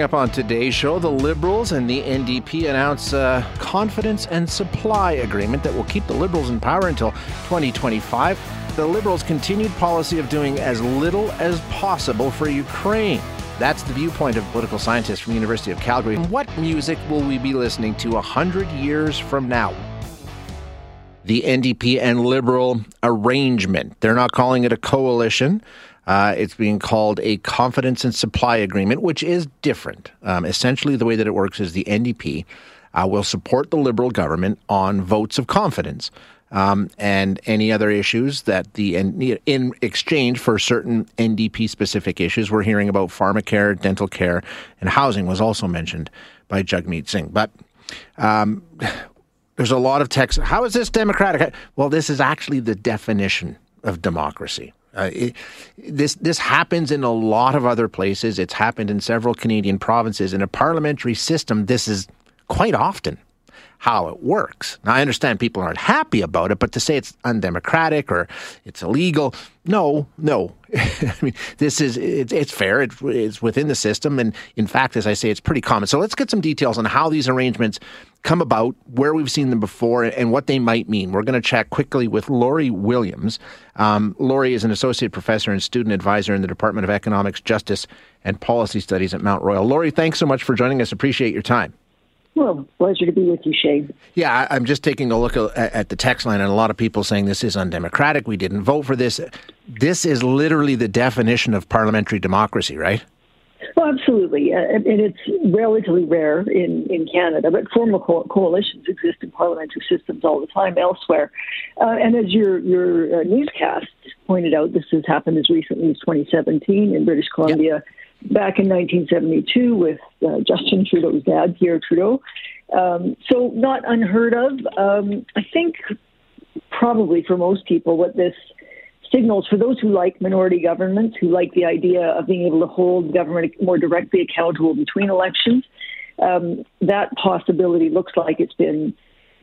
Coming up on today's show, the Liberals and the NDP announce a confidence and supply agreement that will keep the Liberals in power until 2025. The Liberals' continued policy of doing as little as possible for Ukraine. That's the viewpoint of political scientists from the University of Calgary. What music will we be listening to 100 years from now? The NDP and Liberal arrangement. They're not calling it a coalition. Uh, it's being called a confidence and supply agreement, which is different. Um, essentially, the way that it works is the NDP uh, will support the Liberal government on votes of confidence. Um, and any other issues that the in exchange for certain NDP specific issues, we're hearing about pharmacare, dental care, and housing was also mentioned by Jagmeet Singh. But um, there's a lot of text. How is this democratic? Well, this is actually the definition of democracy. Uh, it, this this happens in a lot of other places. It's happened in several Canadian provinces. In a parliamentary system, this is quite often how it works. Now, I understand people aren't happy about it, but to say it's undemocratic or it's illegal, no, no. I mean, this is it's, it's fair. It's, it's within the system, and in fact, as I say, it's pretty common. So let's get some details on how these arrangements come about, where we've seen them before, and what they might mean. We're going to chat quickly with Lori Williams. Um, Lori is an associate professor and student advisor in the Department of Economics, Justice, and Policy Studies at Mount Royal. Lori, thanks so much for joining us. Appreciate your time. Well, pleasure to be with you, Shane. Yeah, I'm just taking a look at the text line, and a lot of people saying this is undemocratic. We didn't vote for this. This is literally the definition of parliamentary democracy, right? Absolutely, uh, and it's relatively rare in, in Canada, but formal co- coalitions exist in parliamentary systems all the time elsewhere. Uh, and as your your uh, newscast pointed out, this has happened as recently as 2017 in British Columbia. Yep back in 1972 with uh, Justin Trudeau's dad, Pierre Trudeau. Um, so not unheard of. Um, I think probably for most people, what this signals for those who like minority governments, who like the idea of being able to hold government more directly accountable between elections, um, that possibility looks like it's been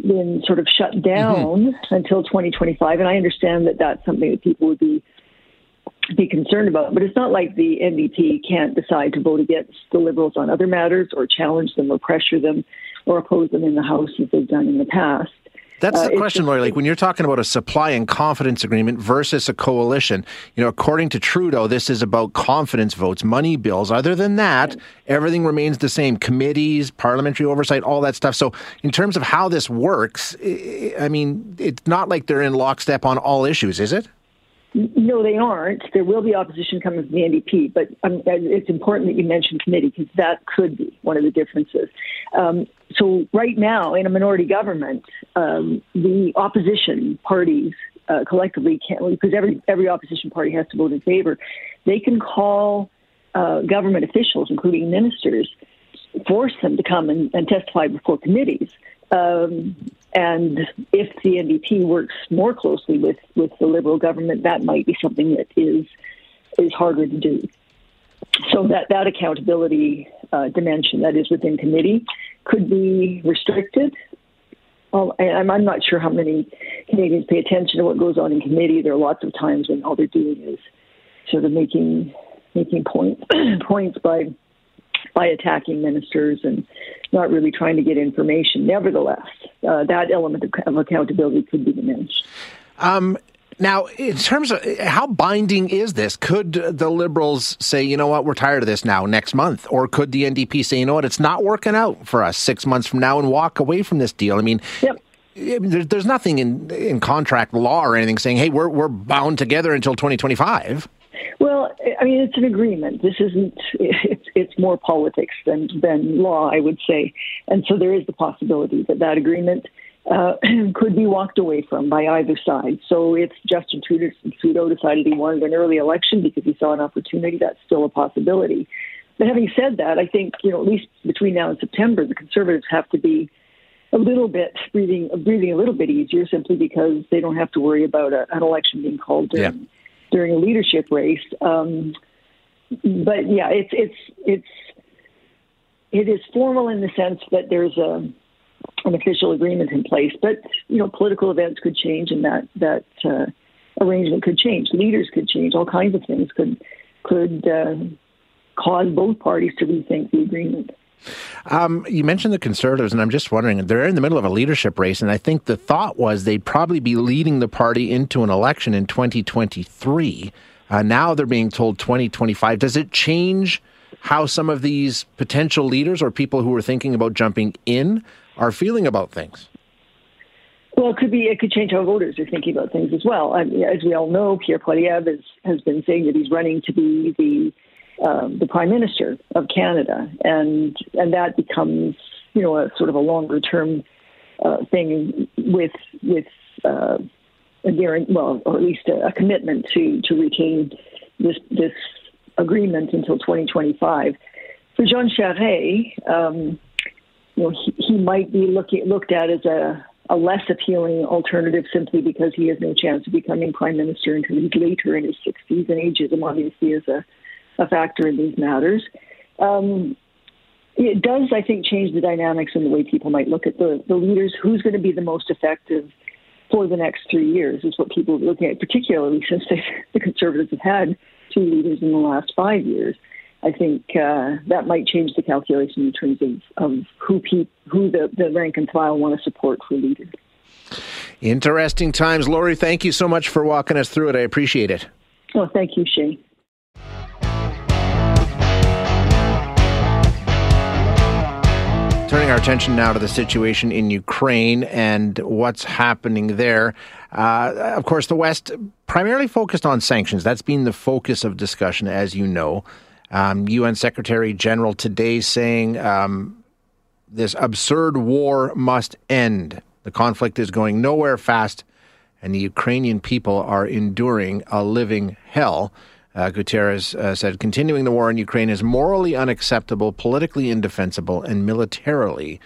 been sort of shut down mm-hmm. until 2025. And I understand that that's something that people would be be concerned about. But it's not like the NDP can't decide to vote against the Liberals on other matters or challenge them or pressure them or oppose them in the House as they've done in the past. That's the uh, question, Lori. Like when you're talking about a supply and confidence agreement versus a coalition, you know, according to Trudeau, this is about confidence votes, money bills. Other than that, everything remains the same. Committees, parliamentary oversight, all that stuff. So, in terms of how this works, I mean, it's not like they're in lockstep on all issues, is it? No, they aren't. There will be opposition coming from the NDP, but um, it's important that you mention committee because that could be one of the differences. Um, so, right now, in a minority government, um, the opposition parties uh, collectively can't, because every every opposition party has to vote in favor, they can call uh, government officials, including ministers, force them to come and, and testify before committees. Um, and if the NDP works more closely with, with the Liberal government, that might be something that is is harder to do. So that that accountability uh, dimension that is within committee could be restricted. Well, I'm, I'm not sure how many Canadians pay attention to what goes on in committee. There are lots of times when all they're doing is sort of making making points points by by attacking ministers and not really trying to get information. Nevertheless, uh, that element of, of, accountability could be diminished. Um, now, in terms of how binding is this? Could the Liberals say, you know what, we're tired of this now next month? Or could the NDP say, you know what, it's not working out for us six months from now and walk away from this deal? I mean, yep. there's nothing in, in contract law or anything saying, hey, we're, we're bound together until 2025. Well, I mean, it's an agreement. This isn't. It's it's more politics than than law, I would say, and so there is the possibility that that agreement uh, could be walked away from by either side. So if Justin Trudeau, decided he wanted an early election because he saw an opportunity, that's still a possibility. But having said that, I think you know at least between now and September, the Conservatives have to be a little bit breathing breathing a little bit easier simply because they don't have to worry about a, an election being called during during a leadership race. Um, but yeah, it's it's it's it is formal in the sense that there's a an official agreement in place. But you know, political events could change, and that that uh, arrangement could change. Leaders could change. All kinds of things could could uh, cause both parties to rethink the agreement. Um, you mentioned the Conservatives, and I'm just wondering, they're in the middle of a leadership race, and I think the thought was they'd probably be leading the party into an election in 2023. Uh, now they're being told 2025. Does it change how some of these potential leaders or people who are thinking about jumping in are feeling about things? Well, it could be. It could change how voters are thinking about things as well. as we all know, Pierre Poilievre has, has been saying that he's running to be the um, the prime minister of Canada, and and that becomes you know a sort of a longer term uh, thing with with uh, a guarantee, well, or at least a, a, commitment to to retain this this agreement until 2025. For Jean Charest, um, you know, he, he might be looking looked at as a a less appealing alternative simply because he has no chance of becoming prime minister until he's later in his 60s, and ageism obviously is a a factor in these matters. Um, it does, I think, change the dynamics in the way people might look at the, the leaders. Who's going to be the most effective for the next three years is what people are looking at, particularly since they, the Conservatives have had two leaders in the last five years. I think uh, that might change the calculation in terms of, of who pe- who the, the rank and file want to support for leaders. Interesting times. Lori, thank you so much for walking us through it. I appreciate it. Well, thank you, Shane. Turning our attention now to the situation in Ukraine and what's happening there. Uh, of course, the West primarily focused on sanctions. That's been the focus of discussion, as you know. Um, UN Secretary General today saying um, this absurd war must end. The conflict is going nowhere fast, and the Ukrainian people are enduring a living hell. Uh, Guterres uh, said continuing the war in Ukraine is morally unacceptable, politically indefensible, and militarily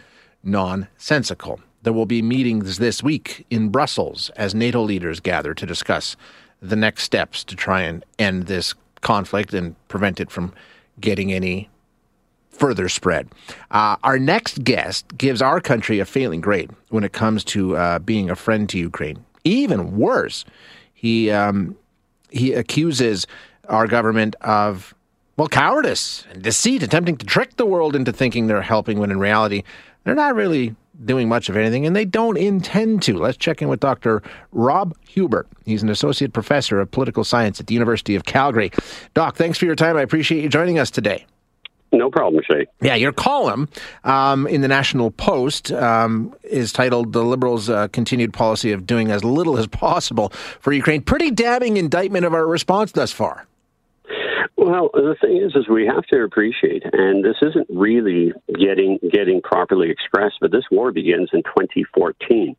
nonsensical. There will be meetings this week in Brussels as NATO leaders gather to discuss the next steps to try and end this conflict and prevent it from getting any further spread. Uh, our next guest gives our country a failing grade when it comes to uh, being a friend to Ukraine. Even worse, he um, he accuses our government of, well, cowardice and deceit, attempting to trick the world into thinking they're helping when in reality they're not really doing much of anything and they don't intend to. Let's check in with Dr. Rob Huebert. He's an associate professor of political science at the University of Calgary. Doc, thanks for your time. I appreciate you joining us today. No problem, Shay. Yeah, your column um, in the National Post um, is titled "The Liberals' uh, Continued Policy of Doing as Little as Possible for Ukraine." Pretty damning indictment of our response thus far. Well, the thing is, is we have to appreciate, and this isn't really getting getting properly expressed, but this war begins in 2014.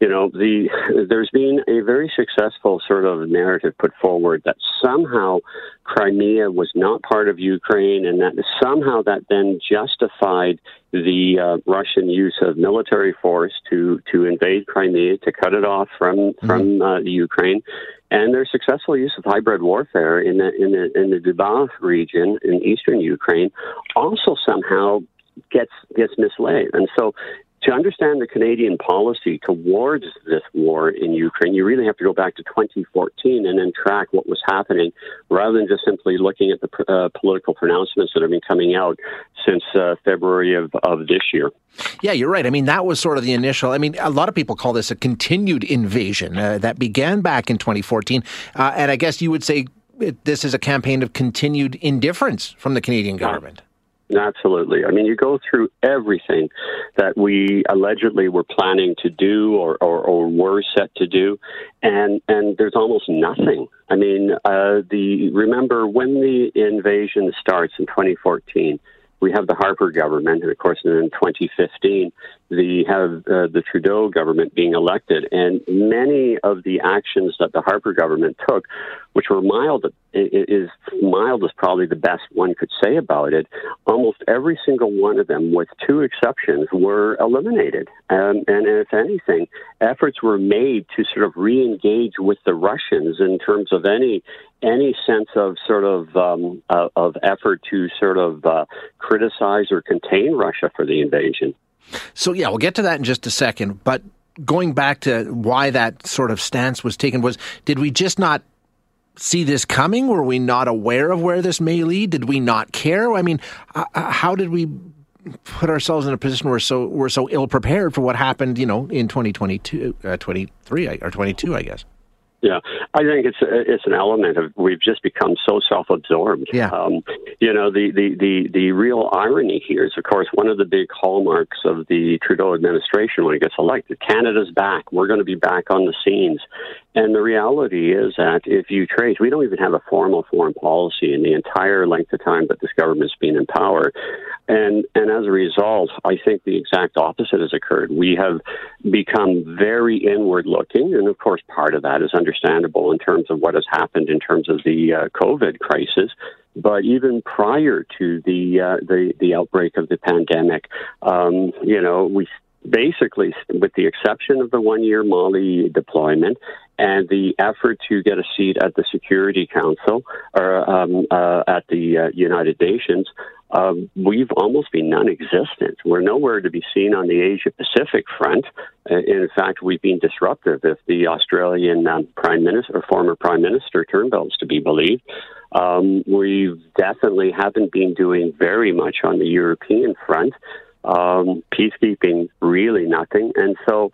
You know, the there's been a very successful sort of narrative put forward that somehow Crimea was not part of Ukraine, and that somehow that then justified the uh, Russian use of military force to to invade Crimea, to cut it off from mm-hmm. from uh, the Ukraine, and their successful use of hybrid warfare in the in the in the Donbas region in eastern Ukraine also somehow gets gets mislaid. And so to understand the Canadian policy towards this war in Ukraine, you really have to go back to 2014 and then track what was happening rather than just simply looking at the uh, political pronouncements that have been coming out since uh, February of, of this year. Yeah, you're right. I mean, that was sort of the initial. I mean, a lot of people call this a continued invasion uh, that began back in 2014. Uh, and I guess you would say this is a campaign of continued indifference from the Canadian government. Absolutely. I mean, you go through everything that we allegedly were planning to do or, or, or were set to do, and and there's almost nothing. I mean, uh, the remember when the invasion starts in 2014 we have the Harper government, and of course, in 2015, the have uh, the Trudeau government being elected, and many of the actions that the Harper government took, which were mild, is mild is probably the best one could say about it. Almost every single one of them, with two exceptions, were eliminated, um, and if anything, efforts were made to sort of re-engage with the Russians in terms of any any sense of sort of um, uh, of effort to sort of uh, criticize or contain Russia for the invasion. So yeah, we'll get to that in just a second. But going back to why that sort of stance was taken was did we just not see this coming? Were we not aware of where this may lead? Did we not care? I mean, uh, uh how did we put ourselves in a position where so we're so ill prepared for what happened, you know, in 2022, uh, 23 or 22, I guess. Yeah, I think it's it's an element of we've just become so self-absorbed. Yeah. Um, you know, the, the, the, the real irony here is, of course, one of the big hallmarks of the Trudeau administration when he gets elected. Canada's back. We're going to be back on the scenes. And the reality is that if you trace, we don't even have a formal foreign policy in the entire length of time that this government's been in power. And, and as a result, I think the exact opposite has occurred. We have become very inward looking. And of course, part of that is understandable in terms of what has happened in terms of the uh, COVID crisis. But even prior to the, uh, the, the outbreak of the pandemic, um, you know, we basically, with the exception of the one year Mali deployment and the effort to get a seat at the Security Council or um, uh, at the uh, United Nations, um, we've almost been non existent. We're nowhere to be seen on the Asia Pacific front. Uh, in fact, we've been disruptive if the Australian um, Prime Minister or former Prime Minister Turnbull is to be believed. Um, we definitely haven't been doing very much on the European front. Um, peacekeeping, really nothing. And so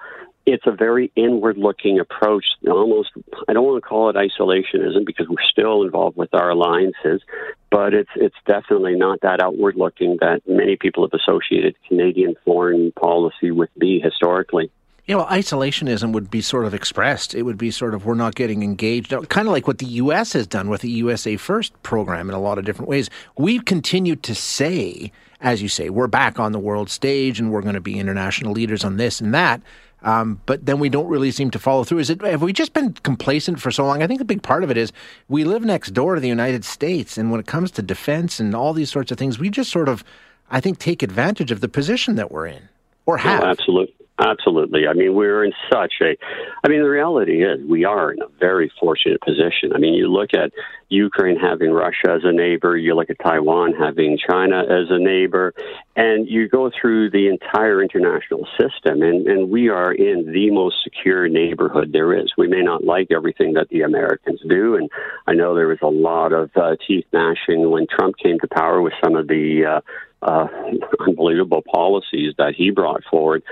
it's a very inward looking approach. Almost, I don't want to call it isolationism because we're still involved with our alliances, but it's it's definitely not that outward looking that many people have associated Canadian foreign policy with be historically. Yeah, well, isolationism would be sort of expressed. It would be sort of we're not getting engaged, kind of like what the U.S. has done with the USA First program in a lot of different ways. We've continued to say, as you say, we're back on the world stage and we're going to be international leaders on this and that. Um, but then we don't really seem to follow through. Is it have we just been complacent for so long? I think a big part of it is we live next door to the United States, and when it comes to defense and all these sorts of things, we just sort of, I think, take advantage of the position that we're in, or have. Oh, absolutely. Absolutely. I mean, we're in such a. I mean, the reality is we are in a very fortunate position. I mean, you look at Ukraine having Russia as a neighbor, you look at Taiwan having China as a neighbor, and you go through the entire international system, and, and we are in the most secure neighborhood there is. We may not like everything that the Americans do, and I know there was a lot of uh, teeth gnashing when Trump came to power with some of the uh, uh, unbelievable policies that he brought forward.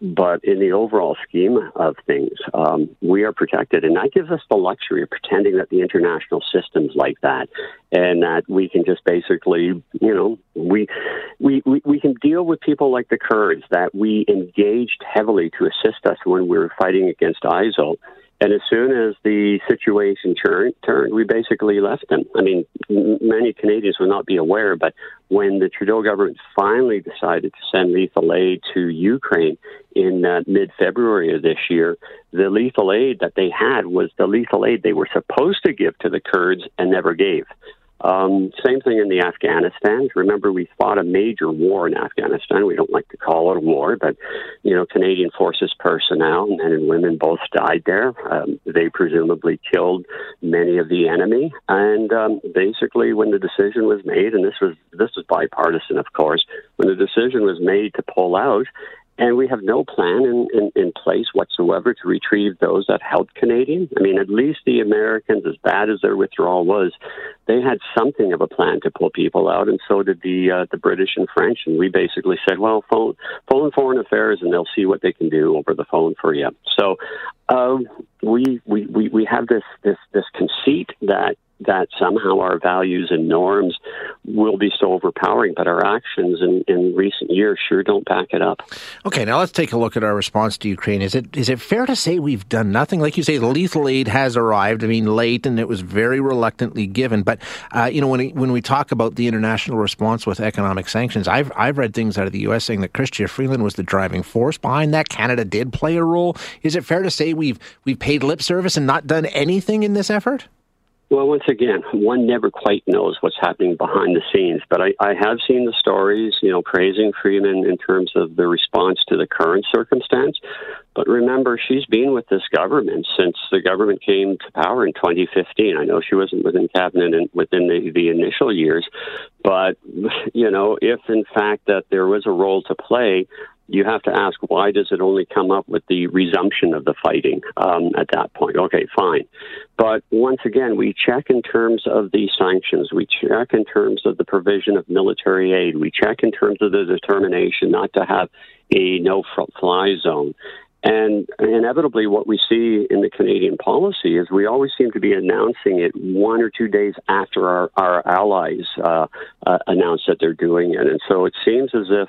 But in the overall scheme of things, um, we are protected, and that gives us the luxury of pretending that the international system's like that, and that we can just basically, you know, we we we, we can deal with people like the Kurds that we engaged heavily to assist us when we were fighting against ISIL and as soon as the situation turned, turned, we basically left them. I mean, many Canadians will not be aware, but when the Trudeau government finally decided to send lethal aid to Ukraine in uh, mid February of this year, the lethal aid that they had was the lethal aid they were supposed to give to the Kurds and never gave. Um, same thing in the Afghanistan. Remember, we fought a major war in Afghanistan. We don't like to call it a war, but you know, Canadian Forces personnel, men and women, both died there. Um, they presumably killed many of the enemy. And um, basically, when the decision was made, and this was this was bipartisan, of course, when the decision was made to pull out, and we have no plan in, in, in, place whatsoever to retrieve those that helped Canadians. I mean, at least the Americans, as bad as their withdrawal was, they had something of a plan to pull people out, and so did the uh, the British and French. And we basically said, well, phone phone foreign affairs, and they'll see what they can do over the phone for you. So uh, we, we we we have this this this conceit that that somehow our values and norms will be so overpowering, but our actions in, in recent years sure don't back it up. Okay, now let's take a look at our response to Ukraine. Is it is it fair to say we've done nothing? Like you say, the lethal aid has arrived. I mean, late, and it was very reluctantly given. But uh, you know, when when we talk about the international response with economic sanctions, I've I've read things out of the U.S. saying that Chrystia Freeland was the driving force behind that. Canada did play a role. Is it fair to say we've we've paid lip service and not done anything in this effort? Well, once again, one never quite knows what's happening behind the scenes, but I, I have seen the stories, you know, praising Freeman in terms of the response to the current circumstance. But remember, she's been with this government since the government came to power in 2015. I know she wasn't within cabinet within the, the initial years, but, you know, if in fact that there was a role to play, you have to ask why does it only come up with the resumption of the fighting um, at that point? Okay, fine. But once again, we check in terms of the sanctions. We check in terms of the provision of military aid. We check in terms of the determination not to have a no-fly zone. And inevitably, what we see in the Canadian policy is we always seem to be announcing it one or two days after our, our allies uh, uh, announce that they're doing it. And so it seems as if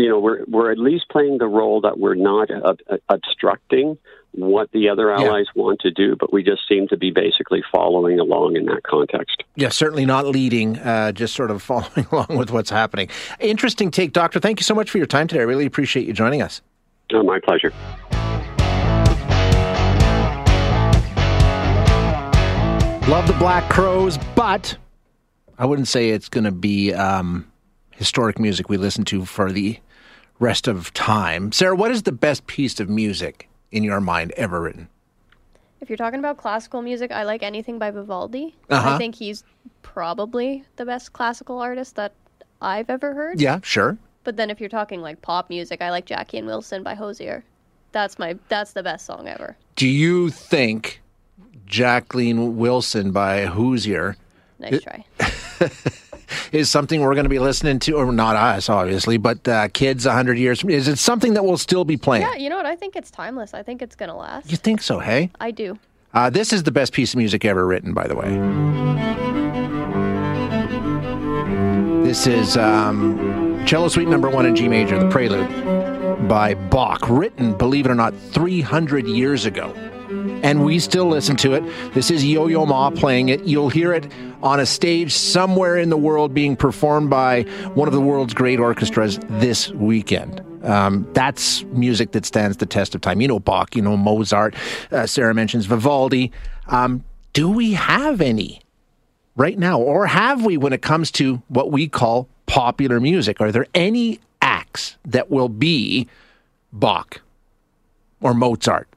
you know, we're we're at least playing the role that we're not ob- obstructing what the other allies yeah. want to do, but we just seem to be basically following along in that context. Yeah, certainly not leading, uh, just sort of following along with what's happening. Interesting take, Doctor. Thank you so much for your time today. I really appreciate you joining us. Oh, my pleasure. Love the Black Crowes, but I wouldn't say it's going to be um, historic music we listen to for the rest of time. Sarah, what is the best piece of music in your mind ever written? If you're talking about classical music, I like anything by Vivaldi. Uh-huh. I think he's probably the best classical artist that I've ever heard. Yeah, sure. But then if you're talking like pop music, I like Jackie and Wilson by Hozier. That's my that's the best song ever. Do you think Jacqueline Wilson by Hozier Nice try. is something we're going to be listening to, or not us, obviously, but uh, kids 100 years. Is it something that will still be playing? Yeah, you know what? I think it's timeless. I think it's going to last. You think so, hey? I do. Uh, this is the best piece of music ever written, by the way. This is um, Cello Suite Number One in G Major, the Prelude by Bach, written, believe it or not, 300 years ago and we still listen to it. This is Yo Yo Ma playing it. You'll hear it on a stage somewhere in the world being performed by one of the world's great orchestras this weekend. Um, that's music that stands the test of time. You know Bach, you know Mozart. Uh, Sarah mentions Vivaldi. Um, do we have any right now, or have we when it comes to what we call popular music? Are there any acts that will be Bach or Mozart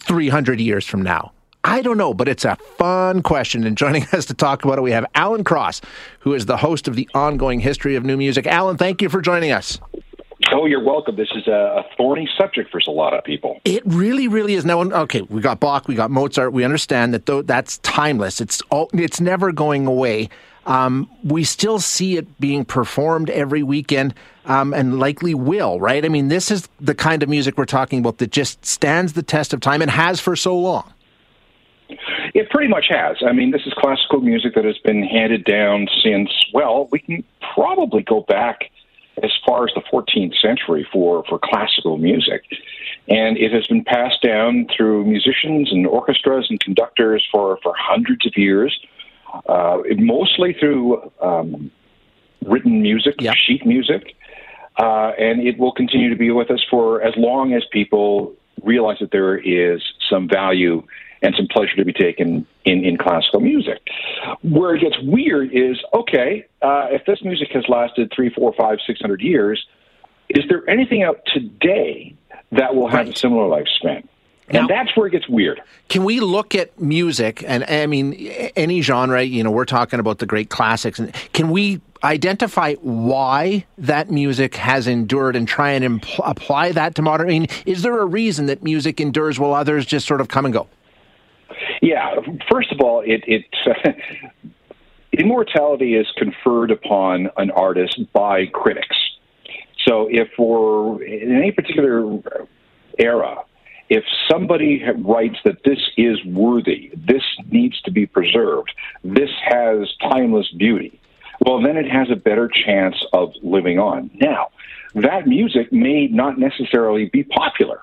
300 years from now? I don't know, but it's a fun question. And joining us to talk about it, we have Alan Cross, who is the host of the ongoing history of new music. Alan, thank you for joining us. Oh, you're welcome. This is a, thorny subject for a lot of people. It really, really is. Now, okay, we got Bach, we got Mozart. We understand that though that's timeless. It's all, it's never going away. Um, we still see it being performed every weekend um, and likely will, right? I mean, this is the kind of music we're talking about that just stands the test of time and has for so long. It pretty much has. I mean, this is classical music that has been handed down since, well, we can probably go back as far as the 14th century for, for classical music. And it has been passed down through musicians and orchestras and conductors for, for hundreds of years, uh, mostly through um, written music, yep. sheet music. Uh, and it will continue to be with us for as long as people realize that there is some value and some pleasure to be taken in, in classical music. Where it gets weird is okay, uh, if this music has lasted three, four, five, six hundred years, is there anything out today that will have right. a similar lifespan? Now, and that's where it gets weird. Can we look at music and I mean any genre? You know, we're talking about the great classics, and can we identify why that music has endured and try and impl- apply that to modern? I mean, is there a reason that music endures while others just sort of come and go? Yeah, first of all, it, it immortality is conferred upon an artist by critics. So, if for in any particular era, if somebody writes that this is worthy, this needs to be preserved, this has timeless beauty, well, then it has a better chance of living on. Now, that music may not necessarily be popular.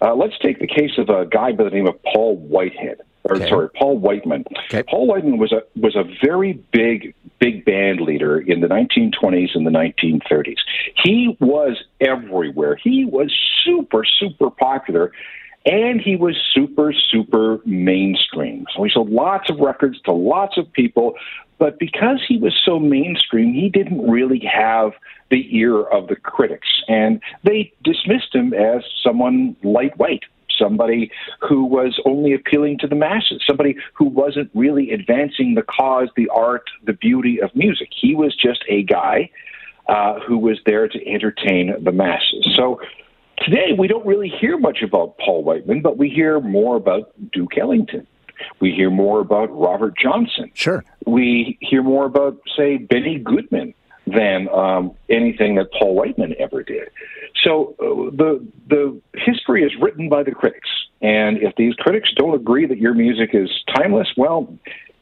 Uh, let's take the case of a guy by the name of Paul Whitehead, or okay. sorry, Paul Whiteman. Okay. Paul Whiteman was a was a very big big band leader in the 1920s and the 1930s. He was everywhere. He was super super popular, and he was super super mainstream. So he sold lots of records to lots of people, but because he was so mainstream, he didn't really have the ear of the critics, and they dismissed him as someone lightweight, somebody who was only appealing to the masses, somebody who wasn't really advancing the cause, the art, the beauty of music. He was just a guy uh, who was there to entertain the masses. So today we don't really hear much about Paul Whiteman, but we hear more about Duke Ellington. We hear more about Robert Johnson. Sure. We hear more about, say, Benny Goodman than um, anything that Paul Whiteman ever did. So uh, the the history is written by the critics, and if these critics don't agree that your music is timeless, well,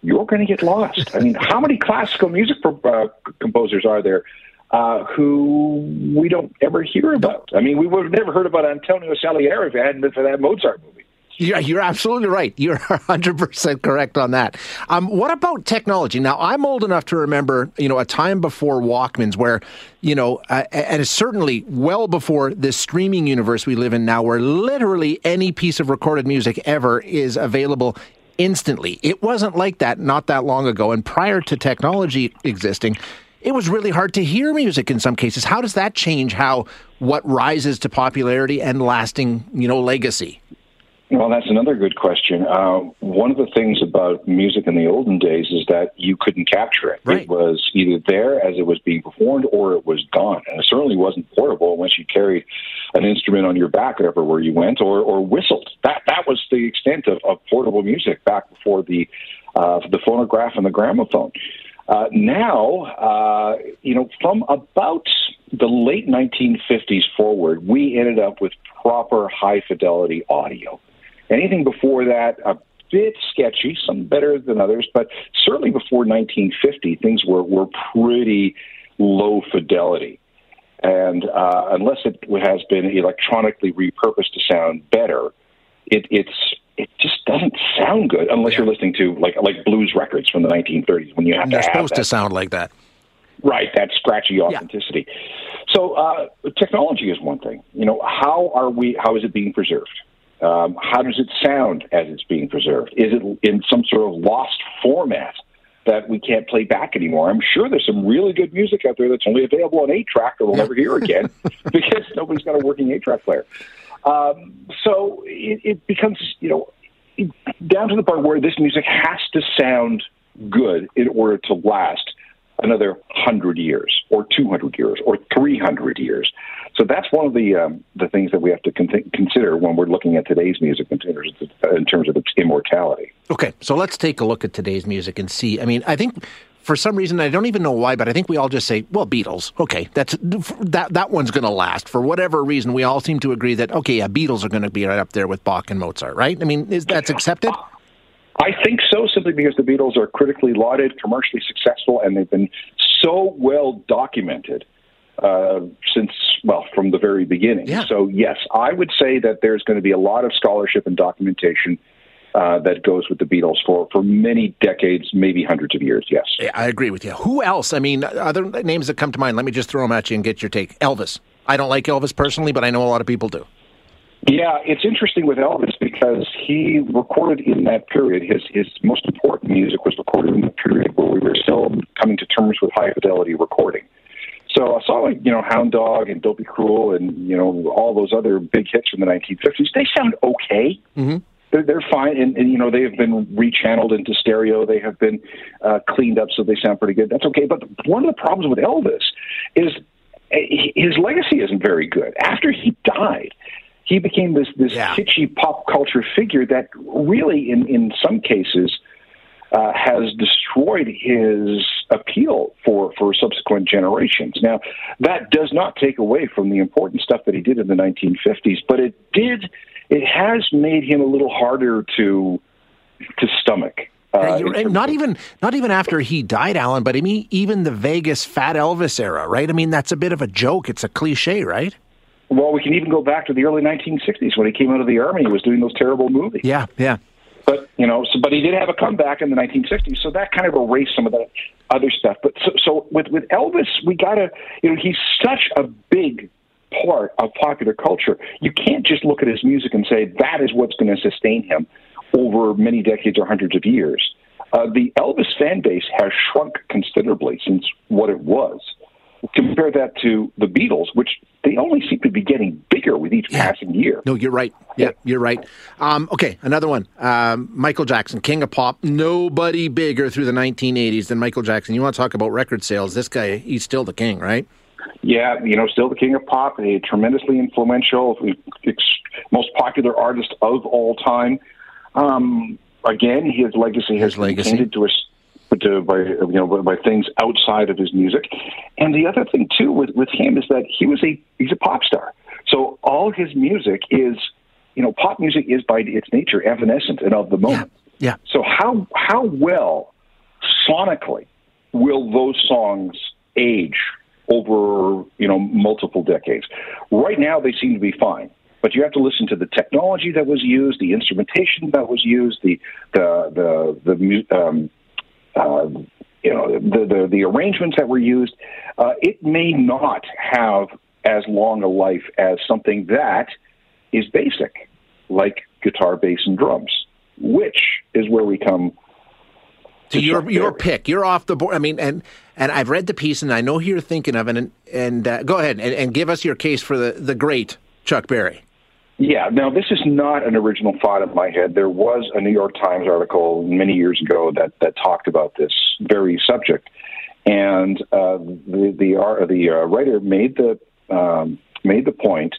you're going to get lost. I mean, how many classical music uh, composers are there uh, who we don't ever hear about? I mean, we would have never heard about Antonio Salieri if it hadn't been for that Mozart movie. Yeah, you're absolutely right. You're 100% correct on that. Um, what about technology? Now, I'm old enough to remember, you know, a time before Walkmans where, you know, uh, and certainly well before this streaming universe we live in now, where literally any piece of recorded music ever is available instantly. It wasn't like that not that long ago. And prior to technology existing, it was really hard to hear music in some cases. How does that change how what rises to popularity and lasting, you know, legacy? Well, that's another good question. Uh, one of the things about music in the olden days is that you couldn't capture it. Right. It was either there as it was being performed or it was gone. And it certainly wasn't portable unless you carried an instrument on your back everywhere you went or, or whistled. That, that was the extent of, of portable music back before the, uh, the phonograph and the gramophone. Uh, now, uh, you know, from about the late 1950s forward, we ended up with proper high fidelity audio. Anything before that, a bit sketchy, some better than others, but certainly before 1950, things were, were pretty low fidelity. And uh, unless it has been electronically repurposed to sound better, it, it's it just doesn't sound good unless yeah. you're listening to like like blues records from the 1930s when you have to. They're supposed that. to sound like that. Right, that scratchy authenticity. Yeah. So uh, technology is one thing. You know, how are we? How is it being preserved? Um, how does it sound as it's being preserved? Is it in some sort of lost format that we can't play back anymore? I'm sure there's some really good music out there that's only available on 8 track that we'll never hear again because nobody's got a working 8 track player. Um, so it, it becomes, you know, down to the point where this music has to sound good in order to last another 100 years or 200 years or 300 years. So that's one of the um, the things that we have to con- consider when we're looking at today's music in terms, of, in terms of its immortality. Okay, so let's take a look at today's music and see. I mean, I think for some reason I don't even know why, but I think we all just say, "Well, Beatles." Okay, that's that that one's going to last for whatever reason. We all seem to agree that okay, yeah, Beatles are going to be right up there with Bach and Mozart, right? I mean, is that's accepted? I think so, simply because the Beatles are critically lauded, commercially successful, and they've been so well documented uh, since, well, from the very beginning. Yeah. So, yes, I would say that there's going to be a lot of scholarship and documentation uh, that goes with the Beatles for, for many decades, maybe hundreds of years, yes. Yeah, I agree with you. Who else? I mean, other names that come to mind, let me just throw them at you and get your take. Elvis. I don't like Elvis personally, but I know a lot of people do. Yeah, it's interesting with Elvis because he recorded in that period. His his most important music was recorded in the period where we were still coming to terms with high fidelity recording. So I saw like you know Hound Dog and Don't Be Cruel and you know all those other big hits from the 1950s. They sound okay. Mm-hmm. They're, they're fine, and, and you know they have been rechanneled into stereo. They have been uh, cleaned up so they sound pretty good. That's okay. But one of the problems with Elvis is eh, his legacy isn't very good. After he died, he became this this yeah. kitschy pop culture figure that really, in in some cases, uh, has destroyed his appeal for for subsequent generations. Now, that does not take away from the important stuff that he did in the 1950s, but it did. It has made him a little harder to to stomach. Uh, not even not even after he died, Alan, but I mean even the Vegas Fat Elvis era, right? I mean that's a bit of a joke. It's a cliche, right? Well, we can even go back to the early 1960s when he came out of the army. He was doing those terrible movies. Yeah, yeah. But you know, so, but he did have a comeback in the 1960s, so that kind of erased some of that other stuff. But so, so with with Elvis, we gotta, you know, he's such a big part of popular culture. You can't just look at his music and say that is what's going to sustain him over many decades or hundreds of years. Uh, the Elvis fan base has shrunk considerably since what it was. Compare that to the Beatles, which they only seem to be getting bigger with each yeah. passing year. No, you're right. Yeah, you're right. Um, okay, another one. Um, Michael Jackson, king of pop. Nobody bigger through the 1980s than Michael Jackson. You want to talk about record sales? This guy, he's still the king, right? Yeah, you know, still the king of pop, a tremendously influential, most popular artist of all time. Um, again, his legacy has his been legacy. tainted to us to, by you know by, things outside of his music. And the other thing too with with him is that he was a he's a pop star. So all his music is, you know, pop music is by its nature evanescent and of the moment. Yeah. yeah. So how how well sonically will those songs age over you know multiple decades? Right now, they seem to be fine but you have to listen to the technology that was used, the instrumentation that was used, the the the the um, uh, you know the, the, the arrangements that were used. Uh, it may not have as long a life as something that is basic, like guitar, bass, and drums, which is where we come. To your your pick, you're off the board. I mean, and and I've read the piece, and I know who you're thinking of, and and uh, go ahead and, and give us your case for the the great Chuck Berry. Yeah, now this is not an original thought in my head. There was a New York Times article many years ago that, that talked about this very subject, and uh, the the, uh, the uh, writer made the um, made the point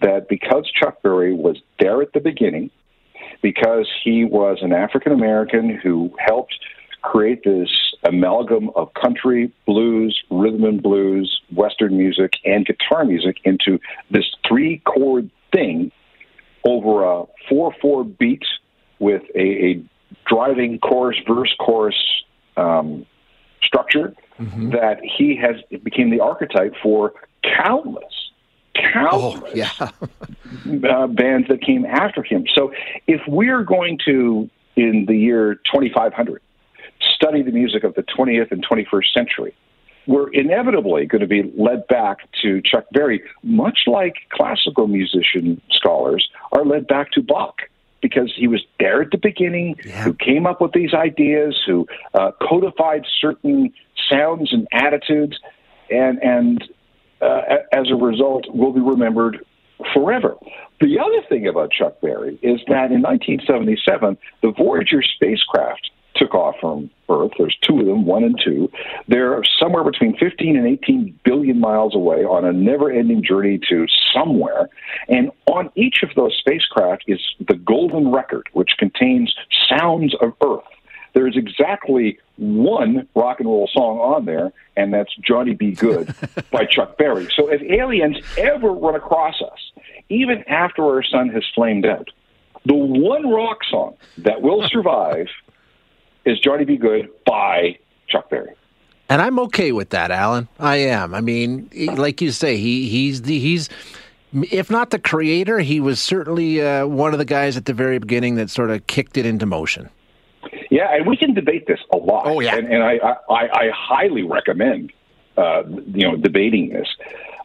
that because Chuck Berry was there at the beginning, because he was an African American who helped create this amalgam of country, blues, rhythm and blues, Western music, and guitar music into this three chord thing over a 4 4 beat with a, a driving chorus, verse, chorus um, structure mm-hmm. that he has became the archetype for countless, countless oh, yeah. uh, bands that came after him. So if we're going to, in the year 2500, study the music of the 20th and 21st century, we're inevitably going to be led back to Chuck Berry, much like classical musician scholars are led back to Bach because he was there at the beginning, yeah. who came up with these ideas, who uh, codified certain sounds and attitudes, and and uh, as a result, will be remembered forever. The other thing about Chuck Berry is that in 1977, the Voyager spacecraft took off from Earth. There's two of them, one and two. They're somewhere between 15 and 18 billion miles away on a never ending journey to somewhere. And on each of those spacecraft is the golden record, which contains sounds of Earth. There's exactly one rock and roll song on there, and that's Johnny B. Goode by Chuck Berry. So if aliens ever run across us, even after our sun has flamed out, the one rock song that will survive is Johnny B. Goode by Chuck Berry. And I'm okay with that, Alan. I am. I mean, like you say, he he's the he's if not the creator, he was certainly uh, one of the guys at the very beginning that sort of kicked it into motion. Yeah, and we can debate this a lot. Oh yeah, and, and I, I, I highly recommend uh, you know debating this.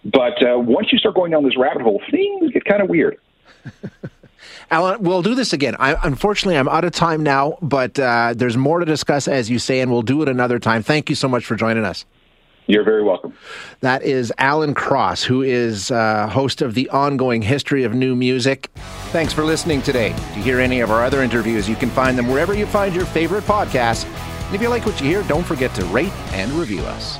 But uh, once you start going down this rabbit hole, things get kind of weird. Alan, we'll do this again. I, unfortunately, I'm out of time now, but uh, there's more to discuss, as you say, and we'll do it another time. Thank you so much for joining us. You're very welcome. That is Alan Cross, who is uh, host of the ongoing History of New Music. Thanks for listening today. To hear any of our other interviews, you can find them wherever you find your favorite podcasts. And if you like what you hear, don't forget to rate and review us.